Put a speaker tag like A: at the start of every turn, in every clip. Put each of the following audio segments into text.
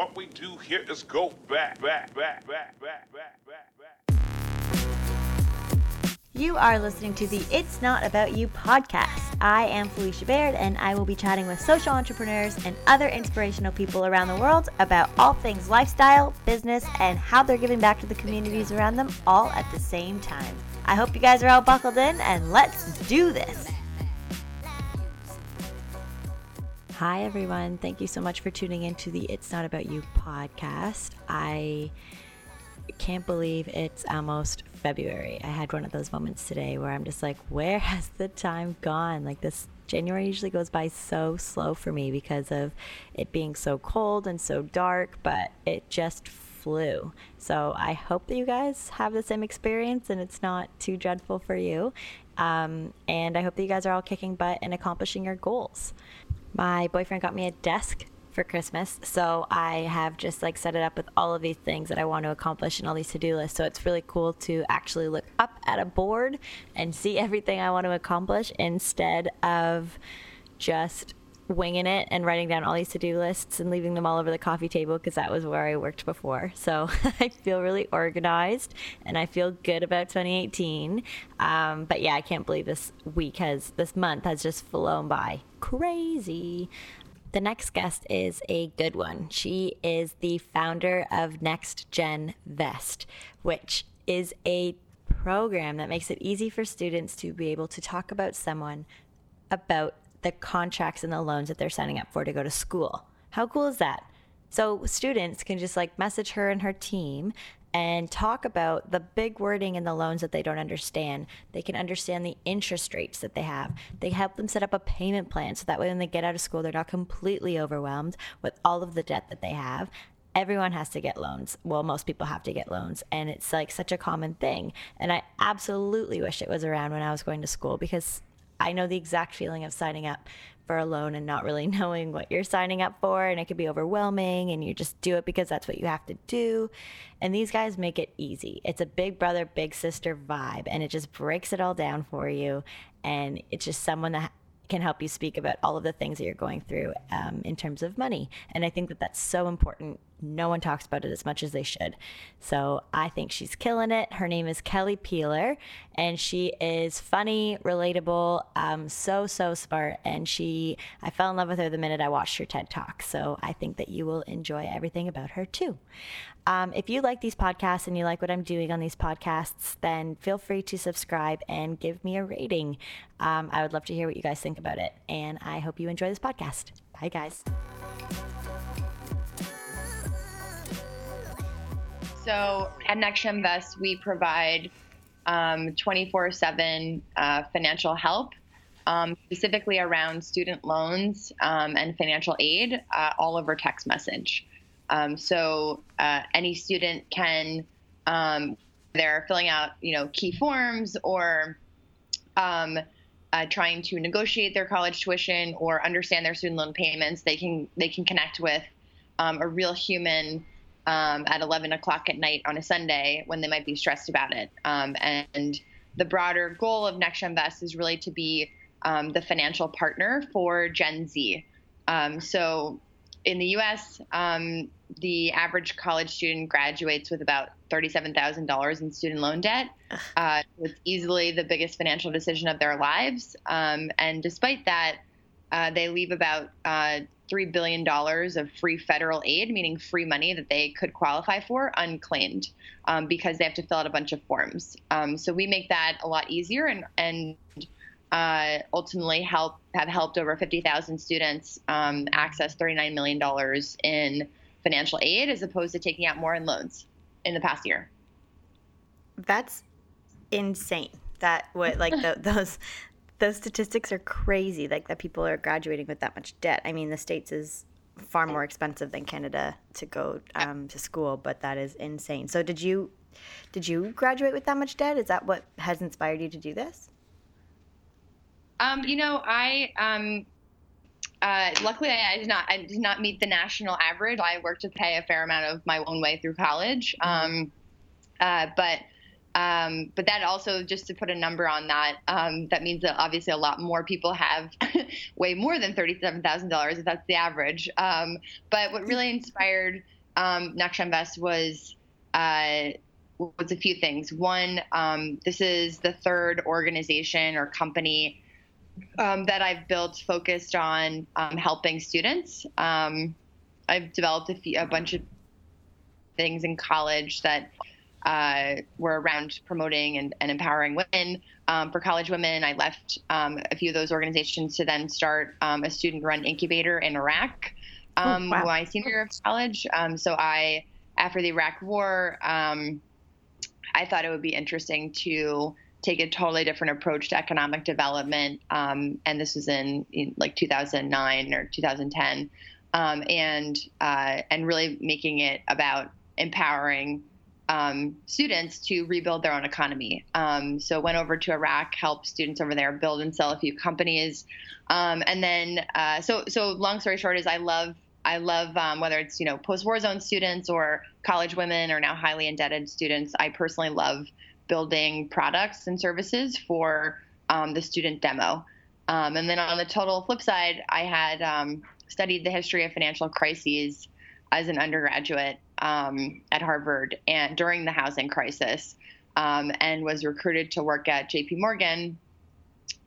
A: what we do here is go back, back, back, back, back, back, back, back.
B: You are listening to the It's Not About You podcast. I am Felicia Baird, and I will be chatting with social entrepreneurs and other inspirational people around the world about all things lifestyle, business, and how they're giving back to the communities around them all at the same time. I hope you guys are all buckled in, and let's do this. Hi, everyone. Thank you so much for tuning in to the It's Not About You podcast. I can't believe it's almost February. I had one of those moments today where I'm just like, where has the time gone? Like, this January usually goes by so slow for me because of it being so cold and so dark, but it just flew. So I hope that you guys have the same experience and it's not too dreadful for you. Um, and I hope that you guys are all kicking butt and accomplishing your goals. My boyfriend got me a desk for Christmas. So I have just like set it up with all of these things that I want to accomplish and all these to-do lists. So it's really cool to actually look up at a board and see everything I want to accomplish instead of just winging it and writing down all these to-do lists and leaving them all over the coffee table because that was where I worked before. So I feel really organized and I feel good about 2018. Um, but yeah, I can't believe this week has this month has just flown by. Crazy. The next guest is a good one. She is the founder of Next Gen Vest, which is a program that makes it easy for students to be able to talk about someone about the contracts and the loans that they're signing up for to go to school. How cool is that? So students can just like message her and her team and talk about the big wording in the loans that they don't understand. They can understand the interest rates that they have. They help them set up a payment plan so that way when they get out of school, they're not completely overwhelmed with all of the debt that they have. Everyone has to get loans. Well, most people have to get loans, and it's like such a common thing. And I absolutely wish it was around when I was going to school because I know the exact feeling of signing up for a loan and not really knowing what you're signing up for. And it can be overwhelming, and you just do it because that's what you have to do. And these guys make it easy. It's a big brother, big sister vibe, and it just breaks it all down for you. And it's just someone that can help you speak about all of the things that you're going through um, in terms of money. And I think that that's so important. No one talks about it as much as they should. So I think she's killing it. Her name is Kelly Peeler, and she is funny, relatable, um, so, so smart. And she, I fell in love with her the minute I watched her TED Talk. So I think that you will enjoy everything about her too. Um, if you like these podcasts and you like what I'm doing on these podcasts, then feel free to subscribe and give me a rating. Um, I would love to hear what you guys think about it. And I hope you enjoy this podcast. Bye, guys.
C: So at Next Gen Vest, we provide 24 um, 7 uh, financial help. Um, specifically around student loans um, and financial aid, uh, all over text message. Um, so uh, any student can, um, they're filling out, you know, key forms or uh, trying to negotiate their college tuition or understand their student loan payments. They can they can connect with a real human um, at 11 o'clock at night on a Sunday when they might be stressed about it. Um, and the broader goal of Next Gen Vest is really to be the financial partner for Gen Z. so in the U.S., um, the average college student graduates with about $37,000 in student loan debt. Uh, it's easily the biggest financial decision of their lives. Um, and despite that, uh, they leave about uh, $3 billion of free federal aid, meaning free money that they could qualify for, unclaimed um, because they have to fill out a bunch of forms. Um, so we make that a lot easier and, and uh, ultimately help have helped over 50,000 students um, access 39 million dollars in financial aid as opposed to taking out more in loans in the past year.
B: That's insane. That what like the, those those statistics are crazy. Like that people are graduating with that much debt. I mean, the states is far more expensive than Canada to go um, to school, but that is insane. So did you did you graduate with that much debt? Is that what has inspired you to do this?
C: Um, you know, I um, uh, luckily I, did not I did not meet the national average. I worked to pay a fair amount of my own way through college. Mm-hmm. Um, uh, but Um, but that also, just to put a number on that, um, that means that obviously a lot more people have way more than thirty-seven thousand dollars, if that's the average. Um, but what really inspired um, Next Gen Vest was uh, was a few things. One, um, this is the third organization or company um, that I've built focused on um, helping students. I've developed a, few, a bunch of things in college that uh, were around promoting and, and empowering women. Um, for college women, I left um, a few of those organizations to then start um, a student run incubator in Iraq
B: Oh,
C: um,
B: wow.
C: my senior year of college. Um, so I, after the Iraq War, um, I thought it would be interesting to take a totally different approach to economic development. Um, and this was in, in like 2009 or 2010, um, and uh, and really making it about empowering um, students to rebuild their own economy. Um, so went over to Iraq, helped students over there build and sell a few companies, um, and then uh, so so long story short is I love I love um, whether it's you know post war zone students or college women or now highly indebted students. I personally love building products and services for um, the student demo. Um, and then on the total flip side, I had studied the history of financial crises as an undergraduate um, at Harvard and during the housing crisis, um, and was recruited to work at J.P. Morgan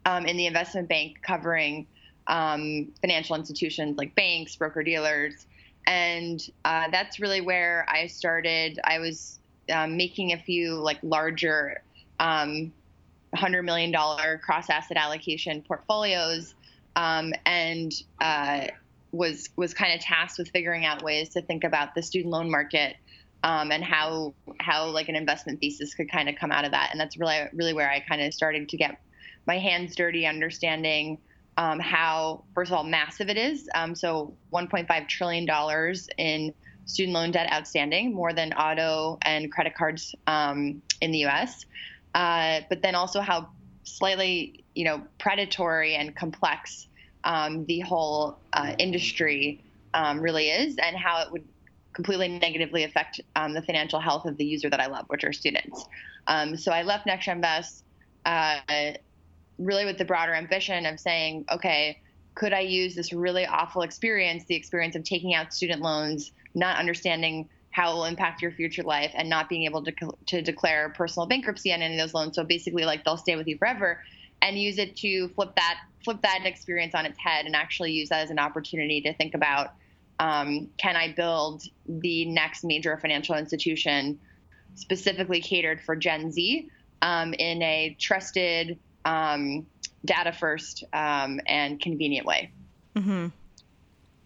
C: um, in the investment bank, covering um, financial institutions like banks, broker dealers, and uh, that's really where I started. I was um, making a few like larger um, hundred million dollar cross asset allocation portfolios, um, and uh, was was kind of tasked with figuring out ways to think about the student loan market um, and how how like an investment thesis could kind of come out of that. And that's really really where I kind of started to get my hands dirty, understanding um, how first of all massive it is. Um, so 1.5 trillion dollars in student loan debt outstanding, more than auto and credit cards um, in the U.S. Uh, but then also how slightly you know predatory and complex um, the whole uh, industry um, really is, and how it would completely negatively affect um, the financial health of the user that I love, which are students. Um, so I left Next Gen Vest uh, really with the broader ambition of saying, okay, could I use this really awful experience, the experience of taking out student loans, not understanding how it will impact your future life, and not being able to to declare personal bankruptcy on any of those loans. So basically, like they'll stay with you forever, and use it to flip that flip that experience on its head, and actually use that as an opportunity to think about um, can I build the next major financial institution specifically catered for Gen Z um, in a trusted, um, data first, um, and convenient way.
B: Mm-hmm.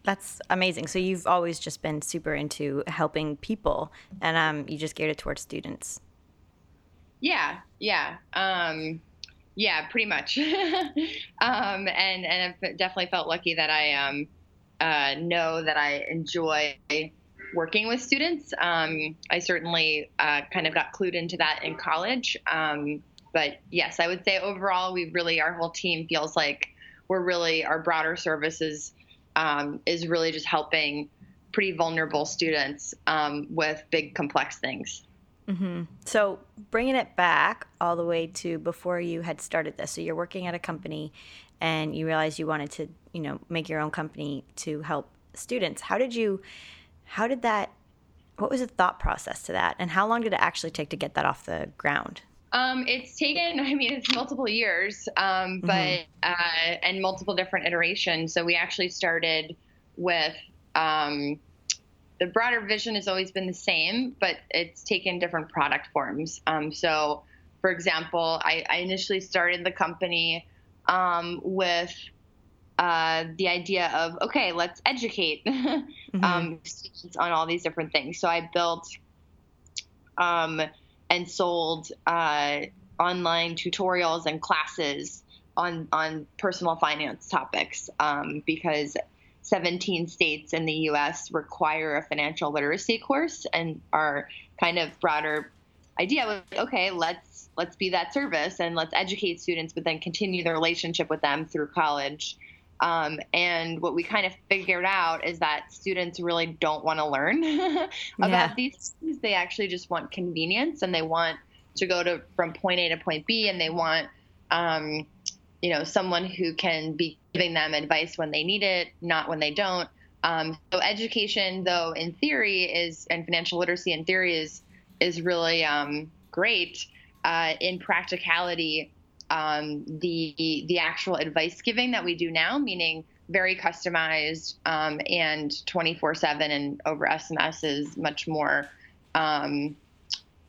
B: That's amazing. So you've always just been super into helping people, and um, you just geared it towards students.
C: Yeah, yeah, um, yeah, pretty much. um, and and I've definitely felt lucky that I um, uh, know that I enjoy working with students. Um, I certainly uh, kind of got clued into that in college. Um, but yes, I would say overall, we really our whole team feels like we're really our broader services um, is really just helping pretty vulnerable students um, with big complex things.
B: Mm-hmm. So bringing it back all the way to before you had started this, so you're working at a company, and you realized you wanted to, you know, make your own company to help students. How did you? How did that? What was the thought process to that, and how long did it actually take to get that off the ground?
C: Um, it's taken, I mean, it's multiple years, um, but mm-hmm. uh, and multiple different iterations. So we actually started with um, the broader vision has always been the same, but it's taken different product forms. Um, so, for example, I, I, initially started the company um, with uh, the idea of okay, let's educate mm-hmm. students on all these different things. So I built um, and sold uh, online tutorials and classes on on personal finance topics um, because 17 states in the U.S. require a financial literacy course, and our kind of broader idea was okay, let's let's be that service and let's educate students, but then continue the relationship with them through college. Um, and what we kind of figured out is that students really don't want to learn about yeah. these things. They actually just want convenience and they want to go to from point A to point B, and they want, um, you know, someone who can be giving them advice when they need it, not when they don't. Um, so education, though, in theory is and financial literacy in theory is is really um, great. Uh, in practicality, um, the the actual advice giving that we do now, meaning very customized um, and 24/7 and over SMS, is much more, um,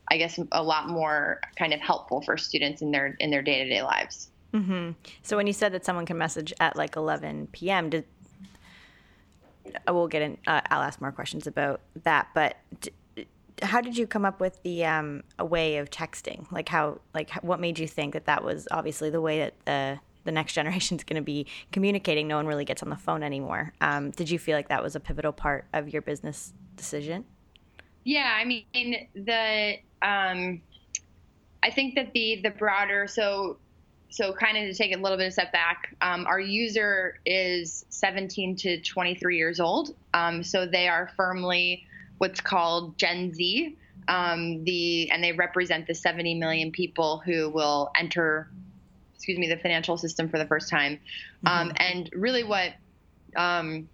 C: I guess, a lot more kind of helpful for students in their in their day to day lives.
B: Mm-hmm. So when you said that someone can message at like 11 p.m., did we'll get in? Uh, I'll ask more questions about that, but. D- how did you come up with the um, a way of texting? Like how like what made you think that that was obviously the way that the the next generation is going to be communicating? No one really gets on the phone anymore. Um, did you feel like that was a pivotal part of your business decision?
C: Yeah, I mean the um, I think that the the broader so so kind of to take a little bit of step back, um, our user is 17 to 23 years old, um, so they are firmly what's called Gen Z. Um, the and they represent the 70 million people who will enter, excuse me, the financial system for the first time. Um, mm-hmm. and really, what, um,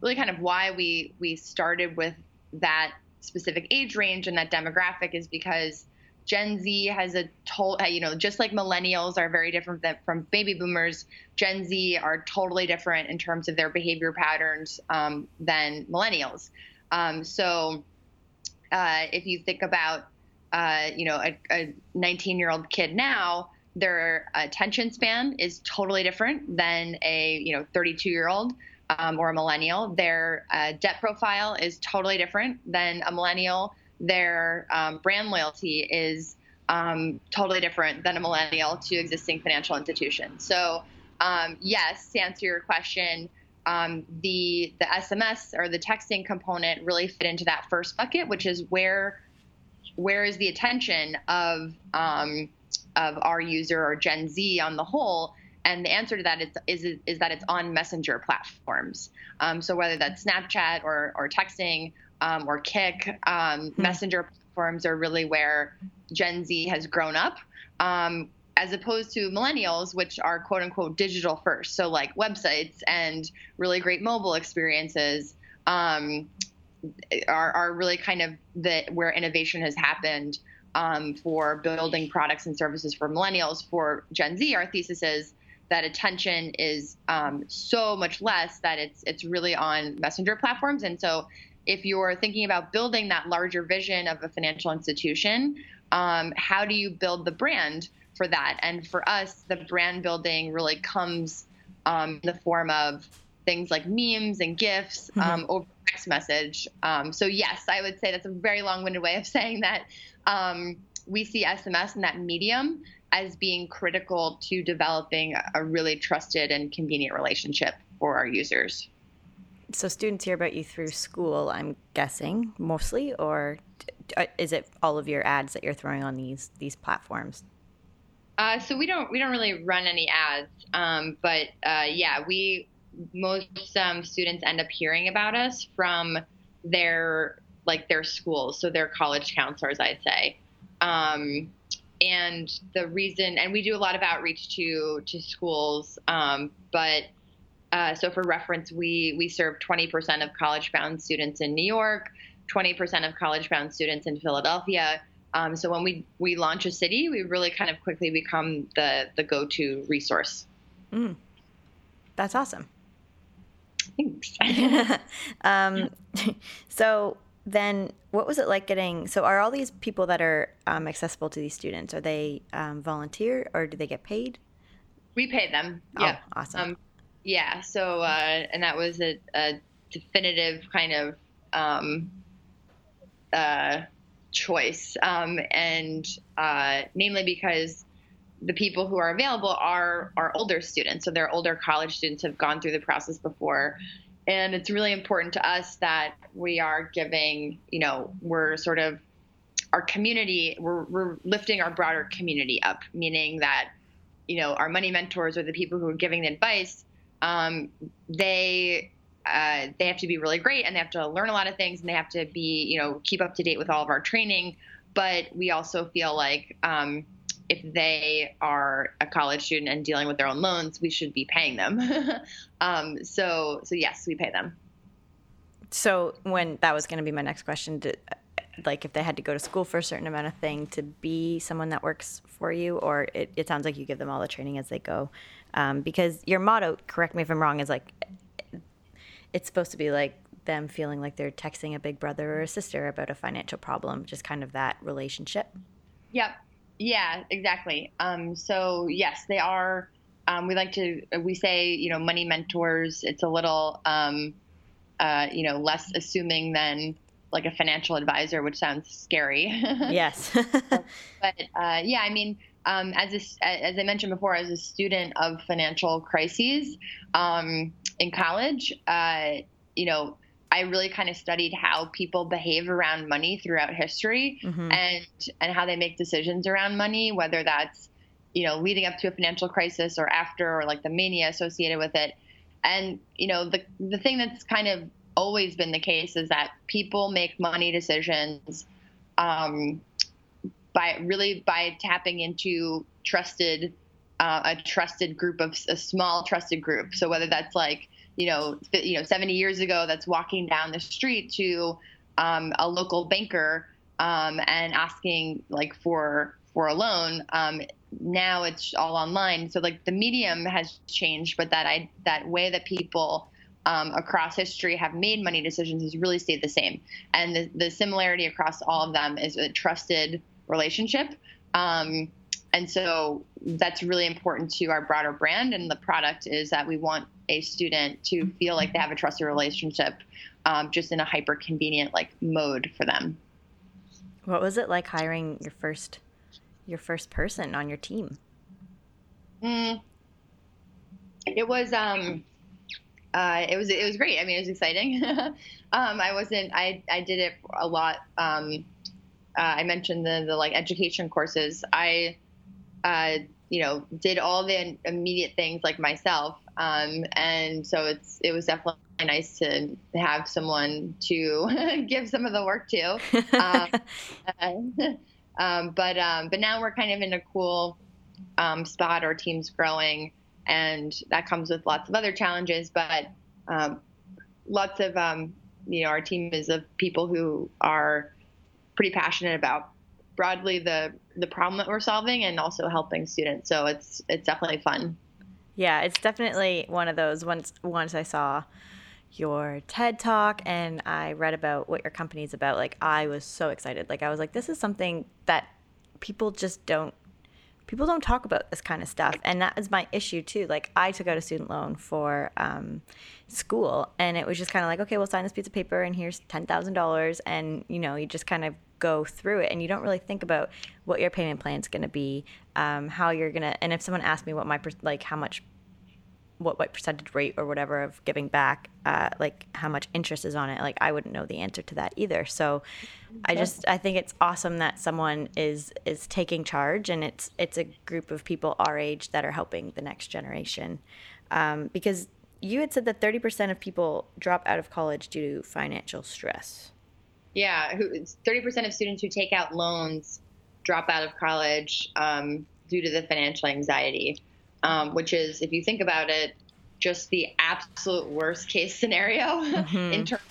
C: really, kind of why we we started with that specific age range and that demographic is because Gen Z has a total, you know, just like millennials are very different than, from baby boomers, Gen Z are totally different in terms of their behavior patterns um, than millennials. Um, so uh, if you think about, uh, you know, a 19 year old kid now, their attention span is totally different than a, you know, 32 year old. Um, or a millennial, their uh, debt profile is totally different than a millennial. Their um, brand loyalty is um, totally different than a millennial to existing financial institutions. So, um, yes, to answer your question, um, the the SMS or the texting component really fit into that first bucket, which is where where is the attention of um, of our user or Gen Z on the whole? And the answer to that is is, is that it's on messenger platforms. Um, so whether that's Snapchat or or texting um, or Kik, mm-hmm. messenger platforms are really where Gen Z has grown up. Um, as opposed to millennials, which are quote unquote digital first. So, like websites and really great mobile experiences um, are, are really kind of the where innovation has happened um, for building products and services for millennials. For Gen Z, our thesis is that attention is um, so much less that it's it's really on messenger platforms. And so, if you're thinking about building that larger vision of a financial institution, um, how do you build the brand? for that. And for us, the brand building really comes um, in the form of things like memes and gifs mm-hmm. um, over text message. Um, so yes, I would say that's a very long-winded way of saying that um, we see SMS and that medium as being critical to developing a really trusted and convenient relationship for our users.
B: So students hear about you through school, I'm guessing, mostly, or uh, is it all of your ads that you're throwing on these these platforms?
C: Uh, so we don't we don't really run any ads, um, but uh, yeah, we most um, students end up hearing about us from their like their schools, so their college counselors, I'd say. Um, and the reason, and we do a lot of outreach to to schools, um, but uh, so for reference, we we serve 20% of college bound students in New York, 20% of college bound students in Philadelphia um, so when we we launch a city, we really kind of quickly become the the go to resource.
B: Mm. That's awesome.
C: Thanks.
B: um, so then, what was it like getting? So are all these people that are um, accessible to these students? Are they um, volunteer or do they get paid?
C: We pay them.
B: Oh, yeah. awesome. Um,
C: yeah. So uh, and that was a, a definitive kind of um, uh, choice, um, and uh, namely because the people who are available are are older students, so they're older college students have gone through the process before, and it's really important to us that we are giving, you know, we're sort of our community, we're, we're lifting our broader community up, meaning that, you know, our money mentors or the people who are giving the advice, um, they uh, they have to be really great and they have to learn a lot of things and they have to be, you know, keep up to date with all of our training. but we also feel like um, if they are a college student and dealing with their own loans, we should be paying them. um, so, so yes, we pay them.
B: So when that was going to be my next question, to, like if they had to go to school for a certain amount of thing to be someone that works for you, or it, it sounds like you give them all the training as they go, um, because your motto, correct me if I'm wrong, is like it's supposed to be like them feeling like they're texting a big brother or a sister about a financial problem, just kind of that relationship.
C: Yep. Yeah, exactly. Um, so yes, they are. Um, we like to we say you know money mentors. It's a little um, uh, you know less assuming than like a financial advisor, which sounds scary.
B: yes.
C: but uh, yeah, I mean, um, as a, as I mentioned before, as a student of financial crises um, in college, uh, you know, I really kind of studied how people behave around money throughout history mm-hmm. and and how they make decisions around money, whether that's you know leading up to a financial crisis or after or like the mania associated with it. And you know the the thing that's kind of always been the case is that people make money decisions um, by really by tapping into trusted uh, a trusted group of a small trusted group. So whether that's like you know, you know, 70 years ago that's walking down the street to um, a local banker um, and asking like for for a loan. Um, now it's all online, so like the medium has changed, but that I that way that people um, across history have made money decisions has really stayed the same. And the, the similarity across all of them is a trusted relationship. Um, and so that's really important to our broader brand and the product is that we want a student to feel like they have a trusted relationship um, just in a hyper convenient like mode for them
B: what was it like hiring your first your first person on your team
C: mm, it was um uh, it was it was great. I mean, it was exciting. um, I wasn't. I I did it a lot. Um, uh, I mentioned the the like education courses. I uh, you know, did all the immediate things like myself. Um, and so it's it was definitely nice to have someone to give some of the work to. Um, um, but um, but now we're kind of in a cool um, spot. Our team's growing, and that comes with lots of other challenges. But um, lots of you know, our team is of people who are pretty passionate about broadly the the problem that we're solving and also helping students. So it's it's definitely fun.
B: Yeah, it's definitely one of those. Once once I saw your TED talk and I read about what your company's about, like I was so excited. Like I was like, this is something that people just don't people don't talk about this kind of stuff and that is my issue too. Like i took out a student loan for um, school and it was just kind of like okay we'll sign this piece of paper and here's $10000 and you know you just kind of go through it and you don't really think about what your payment plan is going to be um, how you're going to and if someone asked me what my like how much what what percentage rate or whatever of giving back uh, like how much interest is on it like i wouldn't know the answer to that either. So i just i think it's awesome that someone is is taking charge and it's it's a group of people our age that are helping the next generation. Um, because you had said that 30% of people drop out of college due to financial stress.
C: Yeah, thirty percent of students who take out loans drop out of college um, due to the financial anxiety, um, which is, if you think about it, just the absolute worst case scenario mm-hmm. in terms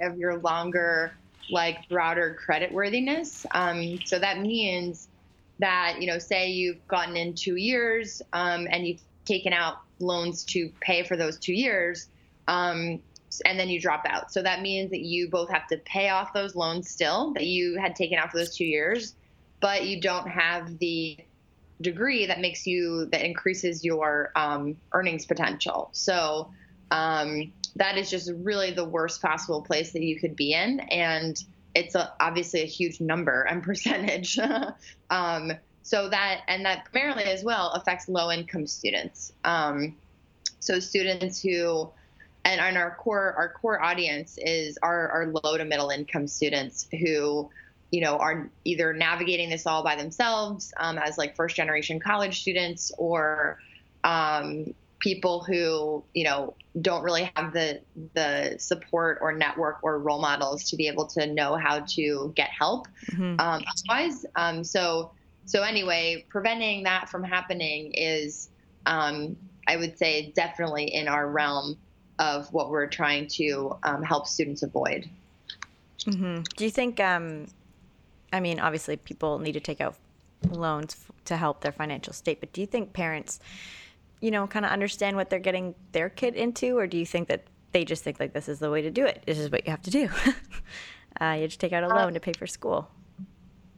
C: of your longer, like broader credit worthiness. Um, so that means that you know, say you've gotten in two years um, and you've taken out loans to pay for those two years. Um, and then you drop out. So that means that you both have to pay off those loans still that you had taken out for those two years, but you don't have the degree that makes you that increases your um, earnings potential. So um, that is just really the worst possible place that you could be in, and it's a, obviously a huge number and percentage. um, so that and that primarily as well affects low income students. Um, so students who and, and our core our core audience is our, our low to middle income students who you know are either navigating this all by themselves um, as like first generation college students or um, people who you know don't really have the the support or network or role models to be able to know how to get help mm-hmm. um, otherwise um, so so anyway preventing that from happening is um, i would say definitely in our realm of what we're trying to um, help students avoid
B: mm-hmm. do you think um, i mean obviously people need to take out loans to help their financial state but do you think parents you know, kind of understand what they're getting their kid into, or do you think that they just think like this is the way to do it? This is what you have to do. uh, you just take out a loan uh, to pay for school.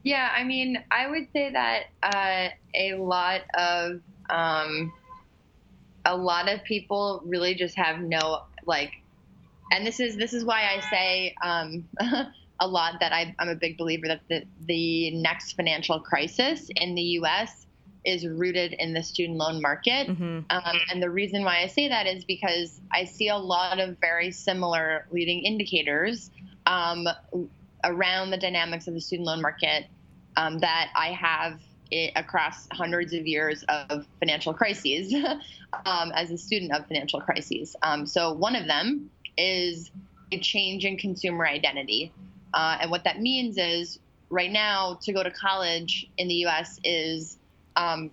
C: Yeah, I mean, I would say that uh, a lot of um, a lot of people really just have no like, and this is this is why I say um, a lot that I, I'm a big believer that the the next financial crisis in the U.S is rooted in the student loan market. Mm-hmm. Um, and the reason why I say that is because I see a lot of very similar leading indicators um, around the dynamics of the student loan market um, that I have across hundreds of years of financial crises um, as a student of financial crises. Um, so one of them is a change in consumer identity. Uh, and what that means is right now to go to college in the US is um,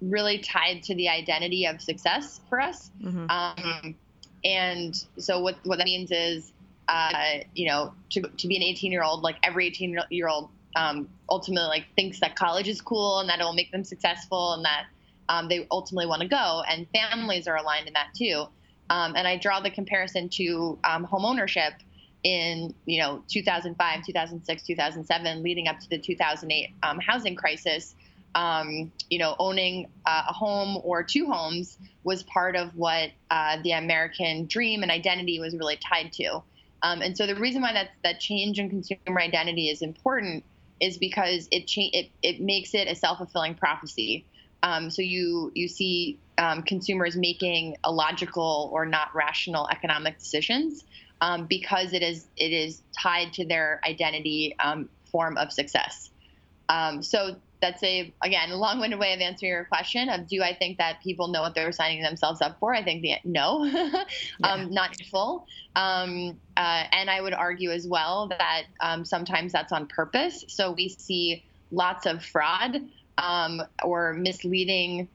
C: really tied to the identity of success for us. Mm-hmm. Um, and so what, what that means is, uh, you know, to, to be an 18 year old, like every 18 year old um, ultimately like thinks that college is cool and that it will make them successful and that um, they ultimately want to go. And families are aligned in that too. Um, and I draw the comparison to um, home ownership in you know 2005, 2006, 2007, leading up to the 2008 um, housing crisis um, you know, owning uh, a home or two homes was part of what uh, the American dream and identity was really tied to. Um, and so the reason why that that change in consumer identity is important is because it cha- it, it makes it a self fulfilling prophecy. Um, so you you see um, consumers making illogical or not rational economic decisions um, because it is it is tied to their identity um, form of success. Um, so that's a again a long-winded way of answering your question of do I think that people know what they're signing themselves up for? I think the no, yeah. um, not in full. Um, uh, and I would argue as well that um, sometimes that's on purpose. So we see lots of fraud um, or misleading,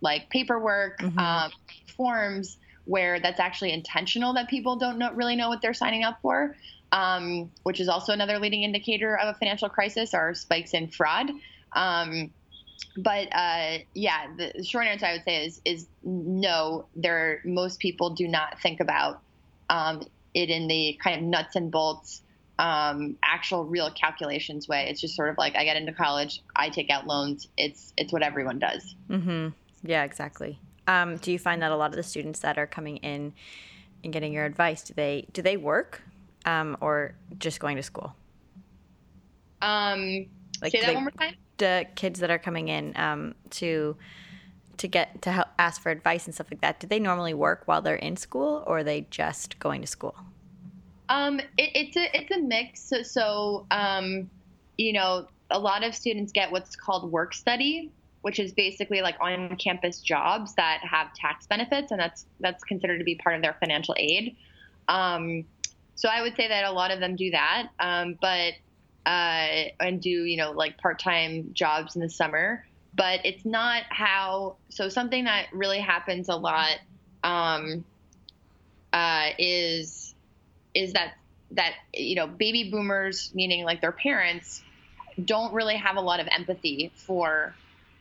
C: like paperwork mm-hmm. Um, forms where that's actually intentional that people don't know, really know what they're signing up for. Um, which is also another leading indicator of a financial crisis, are spikes in fraud. Um, but uh, yeah, the short answer I would say is is no. There, most people do not think about um, it in the kind of nuts and bolts, um, actual real calculations way. It's just sort of like I get into college, I take out loans. It's it's what everyone does.
B: Mm-hmm. Yeah, exactly. Um, do you find that a lot of the students that are coming in and getting your advice do they do they work um, or just going to school?
C: Um, like, say that like, one more time.
B: the kids that are coming in um, to to get to help ask for advice and stuff like that do they normally work while they're in school or are they just going to school?
C: Um, it, it's a it's a mix. So, so um, you know a lot of students get what's called work study which is basically like on campus jobs that have tax benefits and that's that's considered to be part of their financial aid. Um, so i would say that a lot of them do that um, but uh, and do you know like part-time jobs in the summer. But it's not how so something that really happens a lot um, uh, is is that that you know baby boomers meaning like their parents don't really have a lot of empathy for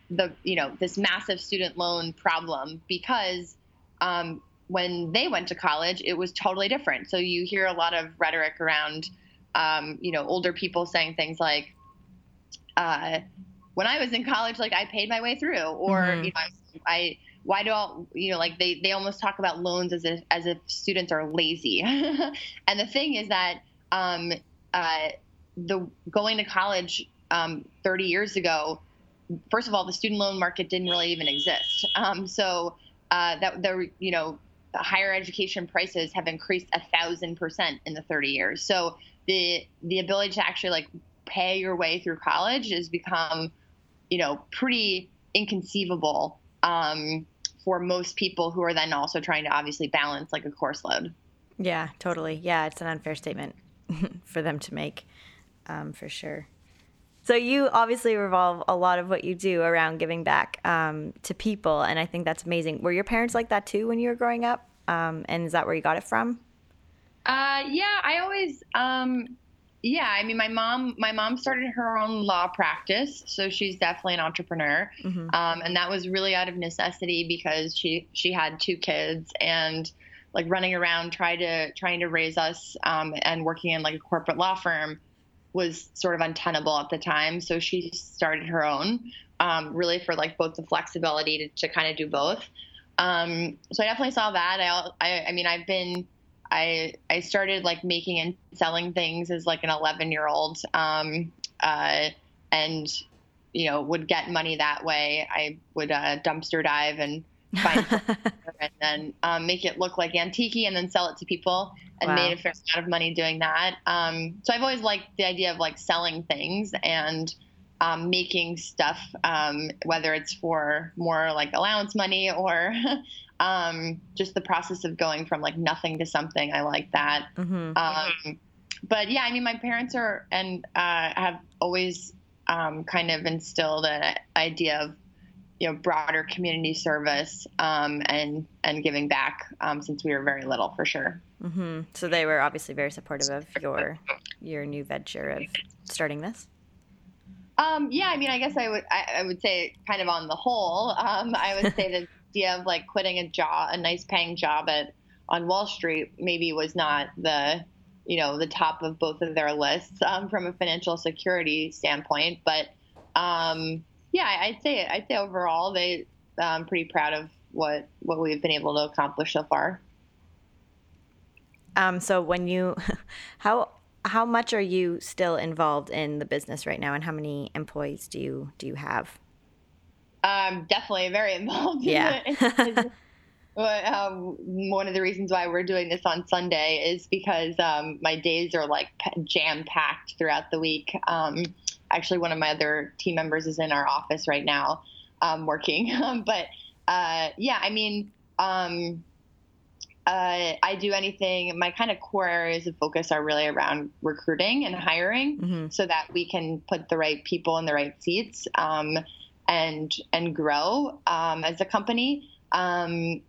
C: the you know this massive student loan problem because um, when they went to college it was totally different so you hear a lot of rhetoric around um, you know, older people saying things like, uh, when I was in college, like I paid my way through, or mm-hmm. you know, I, why do all you know like they they almost talk about loans as if as if students are lazy, and the thing is that um, uh, the going to college um, 30 years ago, first of all, the student loan market didn't really even exist. Um, so uh, that there you know higher education prices have increased a thousand percent in the 30 years. So the the ability to actually like pay your way through college has become, you know, pretty inconceivable um, for most people who are then also trying to obviously balance like a course load.
B: Yeah, totally. Yeah, it's an unfair statement for them to make, um, for sure. So you obviously revolve a lot of what you do around giving back um, to people, and I think that's amazing. Were your parents like that too when you were growing up? Um, and is that where you got it from?
C: Uh, yeah, I always, um, yeah. I mean, my mom, my mom started her own law practice, so she's definitely an entrepreneur, mm-hmm. um, and that was really out of necessity because she she had two kids and like running around trying to trying to raise us um, and working in like a corporate law firm was sort of untenable at the time. So she started her own, um, really for like both the flexibility to, to kind of do both. Um, so I definitely saw that. I, I, I mean, I've been, I, I started like making and selling things as like an 11 year old, um, uh, and you know would get money that way. I would uh, dumpster dive and find and then um, make it look like antique and then sell it to people and wow. made a fair amount of money doing that. Um, so I've always liked the idea of like selling things and um, making stuff, um, whether it's for more like allowance money or um, just the process of going from like nothing to something. I like that. Mm-hmm. Um, but yeah, I mean, my parents are and uh, have always kind of instilled an idea of you know broader community service um, and and giving back um, since we were very little for sure.
B: Mm-hmm. So they were obviously very supportive of your your new venture of starting this.
C: Um, yeah, I mean, I guess I would I, I would say kind of on the whole, um, I would say the idea of like quitting a job, a nice paying job at on Wall Street, maybe was not the you know the top of both of their lists um, from a financial security standpoint, but um, yeah, I'd say I'd say overall they I'm um, pretty proud of what what we've been able to accomplish so far.
B: Um, so when you how how much are you still involved in the business right now, and how many employees do you do you have?
C: Um, definitely very involved.
B: Yeah.
C: In um, one of the reasons why we're doing this on Sunday is because um, my days are like jam packed throughout the week. Um, actually one of my other team members is in our office right now um, working. but uh, yeah, I mean, um, uh, I do anything. My kind of core areas of focus are really around recruiting and hiring, mm-hmm. so that we can put the right people in the right seats um, and and grow um, as a company. Um,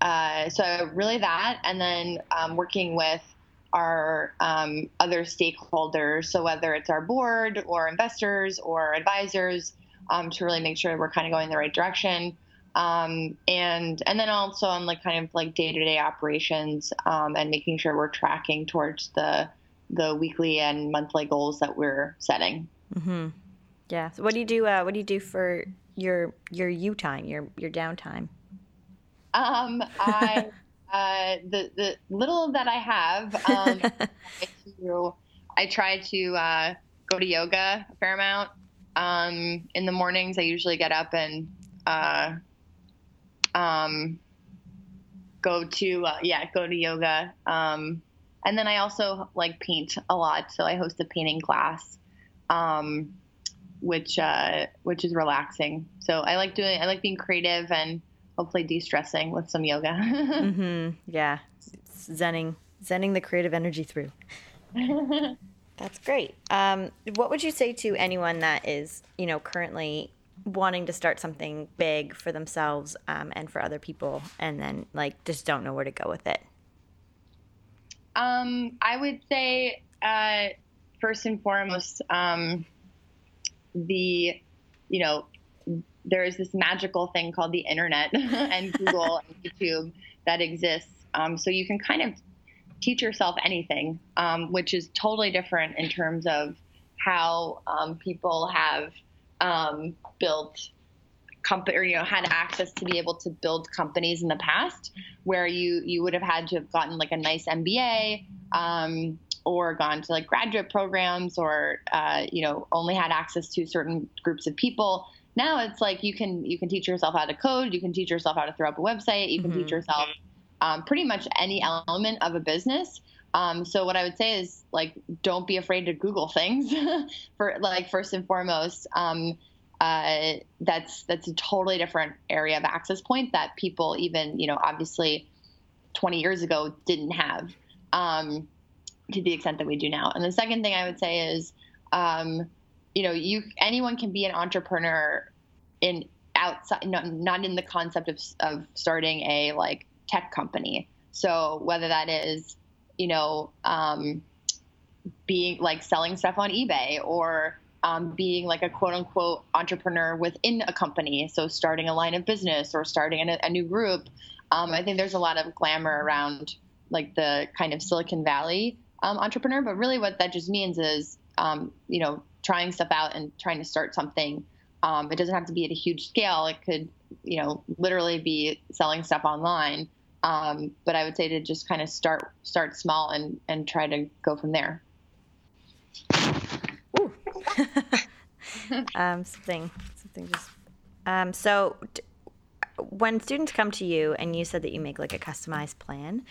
C: uh, so really that, and then um, working with our um, other stakeholders. So whether it's our board or investors or advisors, um, to really make sure we're kind of going in the right direction. Um, and and then also on like kind of like day to day operations um, and making sure we're tracking towards the the weekly and monthly goals that we're setting.
B: Mm-hmm. Yeah. So what do you do? Uh, what do you do for your your you time, your your downtime?
C: Um, I uh, the the little that I have, um, I, I try to uh, go to yoga a fair amount. Um, in the mornings, I usually get up and uh, um, go to uh, yeah go to yoga. Um, and then I also like paint a lot, so I host a painting class, um, which uh, which is relaxing. So I like doing I like being creative and hopefully de-stressing with some yoga.
B: mm-hmm. Yeah, zenning, zenning the creative energy through. That's great. Um, what would you say to anyone that is, you know, currently wanting to start something big for themselves um, and for other people, and then like just don't know where to go with it?
C: Um, I would say uh, first and foremost, um, the you know there is this magical thing called the internet and Google and YouTube that exists. Um, so you can kind of teach yourself anything, um, which is totally different in terms of how um, people have um, built company or you know had access to be able to build companies in the past, where you you would have had to have gotten like a nice MBA um, or gone to like graduate programs or uh, you know only had access to certain groups of people now it's like you can you can teach yourself how to code, you can teach yourself how to throw up a website, you can mm-hmm. teach yourself um, pretty much any element of a business. Um, so what I would say is like don't be afraid to Google things for like first and foremost. Um, uh, that's that's a totally different area of access point that people even you know obviously 20 years ago didn't have um, to the extent that we do now. And the second thing I would say is, um, you know, you anyone can be an entrepreneur in outside, not, not in the concept of of starting a like tech company. So whether that is, you know, um, being like selling stuff on eBay or um, being like a quote unquote entrepreneur within a company. So starting a line of business or starting a, a new group. Um, I think there's a lot of glamour around like the kind of Silicon Valley um, entrepreneur, but really what that just means is, um, you know, trying stuff out and trying to start something. Um, it doesn't have to be at a huge scale. It could, you know, literally be selling stuff online. Um, but I would say to just kind of start start small and and try to go from there.
B: Ooh. um, something, something just. Um, so, d- when students come to you, and you said that you make like a customized plan,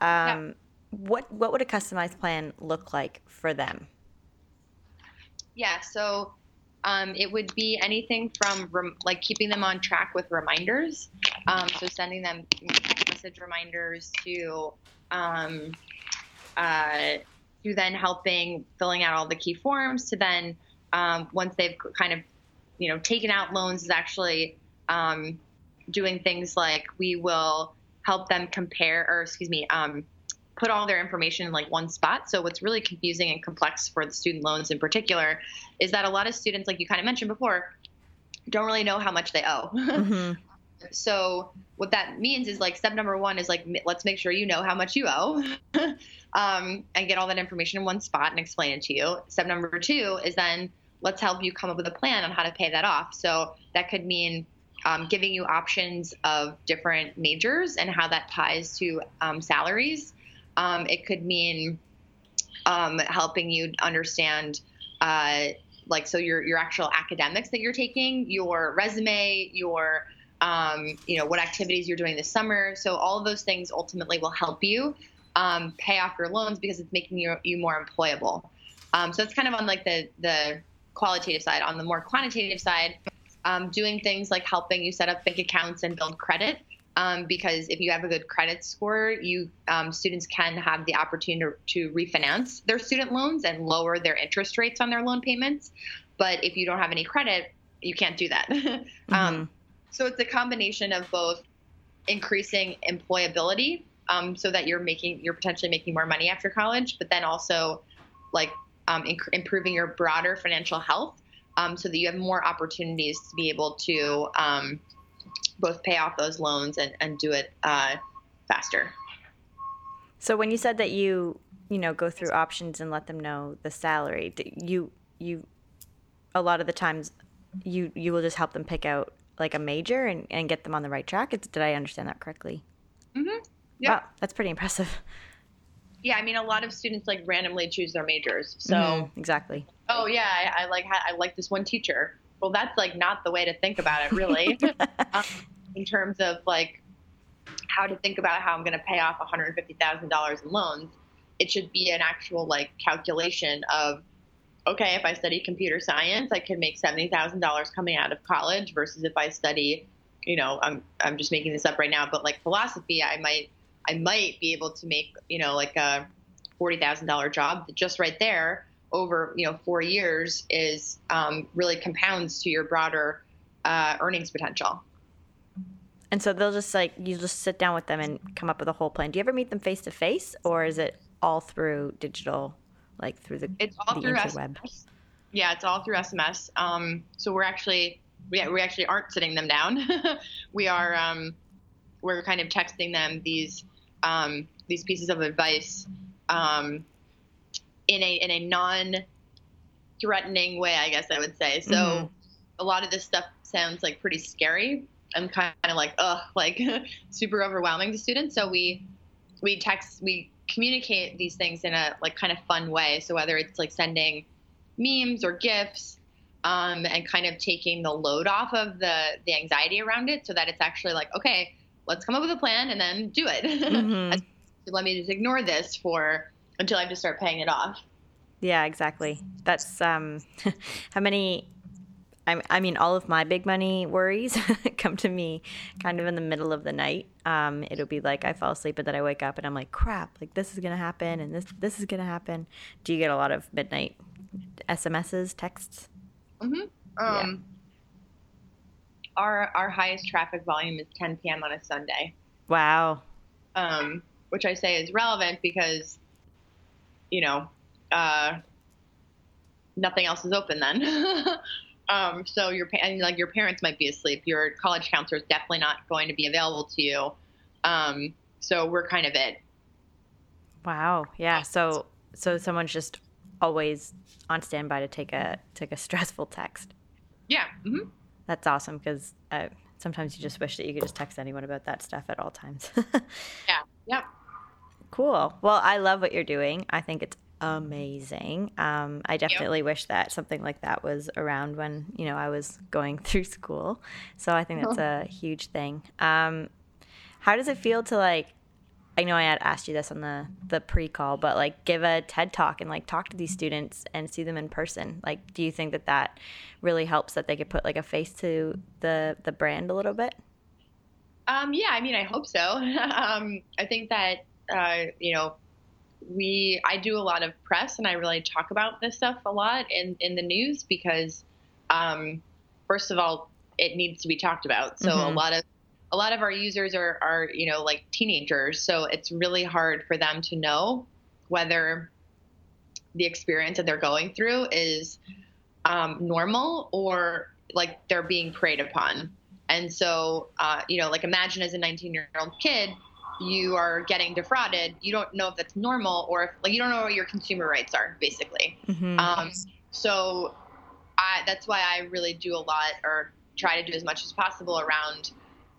B: um, yeah. what what would a customized plan look like for them?
C: Yeah, so um, it would be anything from rem- like keeping them on track with reminders, um, so sending them message reminders to um, uh, to then helping filling out all the key forms to then um, once they've kind of you know taken out loans is actually um, doing things like we will help them compare or excuse me um, put all their information in like one spot. So what's really confusing and complex for the student loans in particular is that a lot of students like you kind of mentioned before don't really know how much they owe. Mm-hmm. so what that means is like step number one is like let's make sure you know how much you owe um, and get all that information in one spot and explain it to you. Step number two is then let's help you come up with a plan on how to pay that off. So that could mean um, giving you options of different majors and how that ties to um, salaries um, it could mean um, helping you understand uh, like so your your actual academics that you're taking your resume your um, you know, what activities you're doing this summer. So all of those things ultimately will help you um, pay off your loans because it's making you, you more employable. Um, so it's kind of on like the, the qualitative side. On the more quantitative side, um, doing things like helping you set up bank accounts and build credit. Um, because if you have a good credit score, you um, students can have the opportunity to, to refinance their student loans and lower their interest rates on their loan payments. But if you don't have any credit, you can't do that. mm-hmm. So it's a combination of both increasing employability, um, so that you're making you're potentially making more money after college, but then also like um, inc- improving your broader financial health, um, so that you have more opportunities to be able to um, both pay off those loans and, and do it uh, faster.
B: So when you said that you you know go through options and let them know the salary, you you a lot of the times you you will just help them pick out like a major and, and get them on the right track. It's, did I understand that correctly?
C: Mm-hmm. Yeah.
B: Wow, that's pretty impressive.
C: Yeah, I mean, a lot of students like randomly choose their majors. So
B: mm-hmm, exactly.
C: Oh yeah, I, I like I like this one teacher. Well, that's like not the way to think about it, really. um, in terms of like how to think about how I'm going to pay off $150,000 in loans, it should be an actual like calculation of okay, if I study computer science, I can make seventy thousand dollars coming out of college versus if I study, you know, I'm I'm just making this up right now, but like philosophy, I might I might be able to make you know like a forty thousand dollar job just right there over you know four years is um, really compounds to your broader uh, earnings potential.
B: And so they'll just like you just sit down with them and come up with a whole plan. Do you ever meet them face to face, or is it all through digital? like through the
C: it's all
B: the
C: through interweb. SMS. Yeah, it's all through SMS. Um, so we're actually we, we actually aren't sitting them down. we are um, we're kind of texting them these um, these pieces of advice um, in a in a non threatening way, I guess I would say. So mm-hmm. a lot of this stuff sounds like pretty scary and kind of like ugh, like super overwhelming to students. So we we text we communicate these things in a like kind of fun way. So whether it's like sending memes or gifs, um, and kind of taking the load off of the the anxiety around it, so that it's actually like, okay, let's come up with a plan and then do it. Mm-hmm. Let me just ignore this for until I just start paying it off.
B: Yeah, exactly. That's um, how many I, I mean, all of my big money worries come to me kind of in the middle of the night. Um, it'll be like I fall asleep and then I wake up and I'm like, crap, like this is gonna happen and this this is gonna happen. Do you get a lot of midnight SMSs, texts?
C: Mm-hmm. Um, Our our highest traffic volume is 10 p.m. on a Sunday,
B: Wow.
C: um, which I say is relevant because, you know, uh, nothing else is open then. um, so your and like your parents might be asleep. Your college counselor is definitely not going to be available to you. Um, so we're kind of it.
B: Wow. Yeah. So so someone's just always on standby to take a take a stressful text.
C: Yeah. hmm
B: That's awesome because uh, sometimes you just wish that you could just text anyone about that stuff at all times.
C: Yeah. Yep.
B: Cool. Well, I love what you're doing. I think it's amazing. Um, I definitely wish that something like that was around when you know I was going through school. So I think that's a huge thing. Um, how does it feel to like? I know I had asked you this on the the pre call, but like give a TED talk and like talk to these students and see them in person. Like, do you think that that really helps that they could put like a face to the the brand a little bit?
C: Um, yeah, I mean, I hope so. um, I think that uh, you know, we I do a lot of press, and I really talk about this stuff a lot in in the news because, um, first of all, it needs to be talked about. So a
B: Mhm.
C: lot of a lot of our users are are you know like teenagers, so it's really hard for them to know whether the experience that they're going through is um, normal or like they're being preyed upon. And so, uh, you know, like imagine as a 19 year old kid, you are getting defrauded. You don't know if that's normal or if, like, you don't know what your consumer rights are, basically.
B: Mm-hmm.
C: Um, so I, that's why I really do a lot or try to do as much as possible around,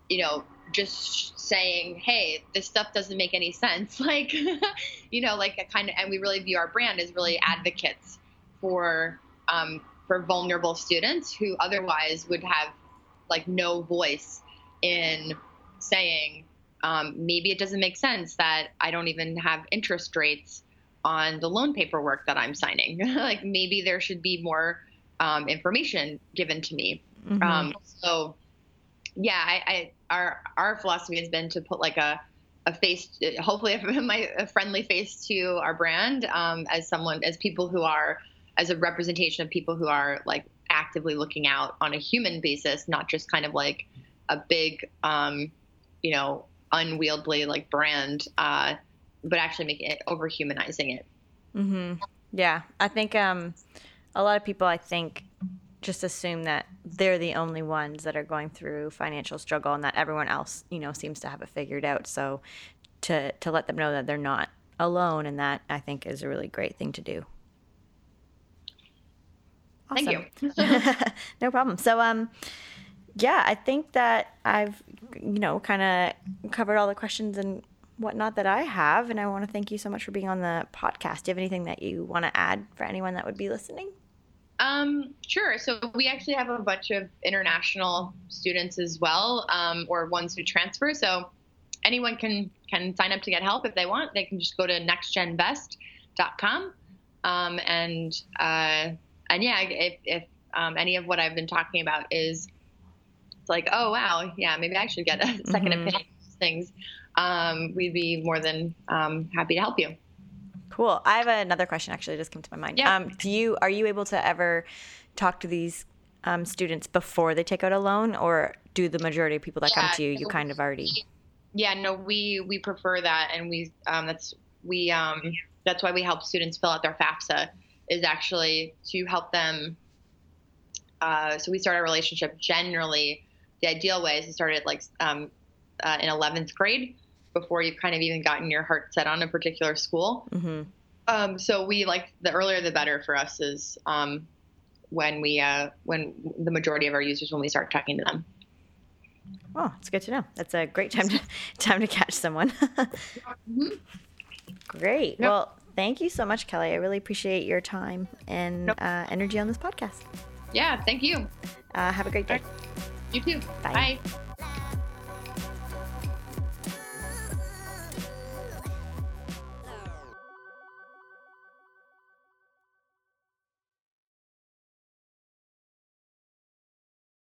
C: you know, just saying, hey, this stuff doesn't make any sense. Like, you know, like a kind of, and we really view our brand as really advocates for, um, for vulnerable students who otherwise would have like no voice in saying, um, maybe it doesn't make sense that I don't even have interest rates on the loan paperwork that I'm signing. like maybe there should be more um, information given to me.
B: Mhm.
C: Um, so yeah, I, I our our philosophy has been to put like a a face, hopefully a, my, a friendly face to our brand um, as someone as people who are as a representation of people who are like actively looking out on a human basis, not just kind of like a big, um, you know, unwieldy like brand, uh, but actually making it over humanizing it.
B: hmm Yeah, I think um, a lot of people, I think, just assume that they're the only ones that are going through financial struggle, and that everyone else, you know, seems to have it figured out. So, to to let them know that they're not alone, and that I think is a really great thing to do.
C: Thank you.
B: No problem. So, um, yeah, I think that I've, you know, kind of covered all the questions and whatnot that I have, and I want to thank you so much for being on the podcast. Do you have anything that you want to add for anyone that would be listening?
C: Um, sure. So we actually have a bunch of international students as well, um, or ones who transfer. So anyone can can sign up to get help if they want. They can just go to nextgenvest.com. Um, and uh, and yeah, if, if um, any of what I've been talking about is it's like, oh wow, yeah, maybe I should get a 2nd
B: Mhm.
C: opinion on these things. Um, we'd be more than um, happy to help you.
B: Cool. I have another question actually just came to my mind.
C: Yeah.
B: Um, do you are you able to ever talk to these um, students before they take out a loan, or do the majority of people that come to you you kind of already?
C: Yeah, no, we we prefer that, and we um, that's we um, that's why we help students fill out their FAFSA is actually to help them. Uh, so we start our relationship generally. The ideal way is to start at like um, uh, in 11th grade before you've kind of even gotten your heart set on a particular school.
B: hmm
C: Um, so we like the earlier the better for us is um, when we uh, when the majority of our users when we start talking to them.
B: Oh, it's good to know. That's a great time to time to catch someone.
C: Mhm.
B: Great.
C: Yep.
B: Well, thank you so much, Kelly. I really appreciate your time and
C: Yep.
B: uh, energy on this podcast.
C: Yeah, thank you.
B: Uh, have a great day.
C: You too.
B: Bye.
C: Bye.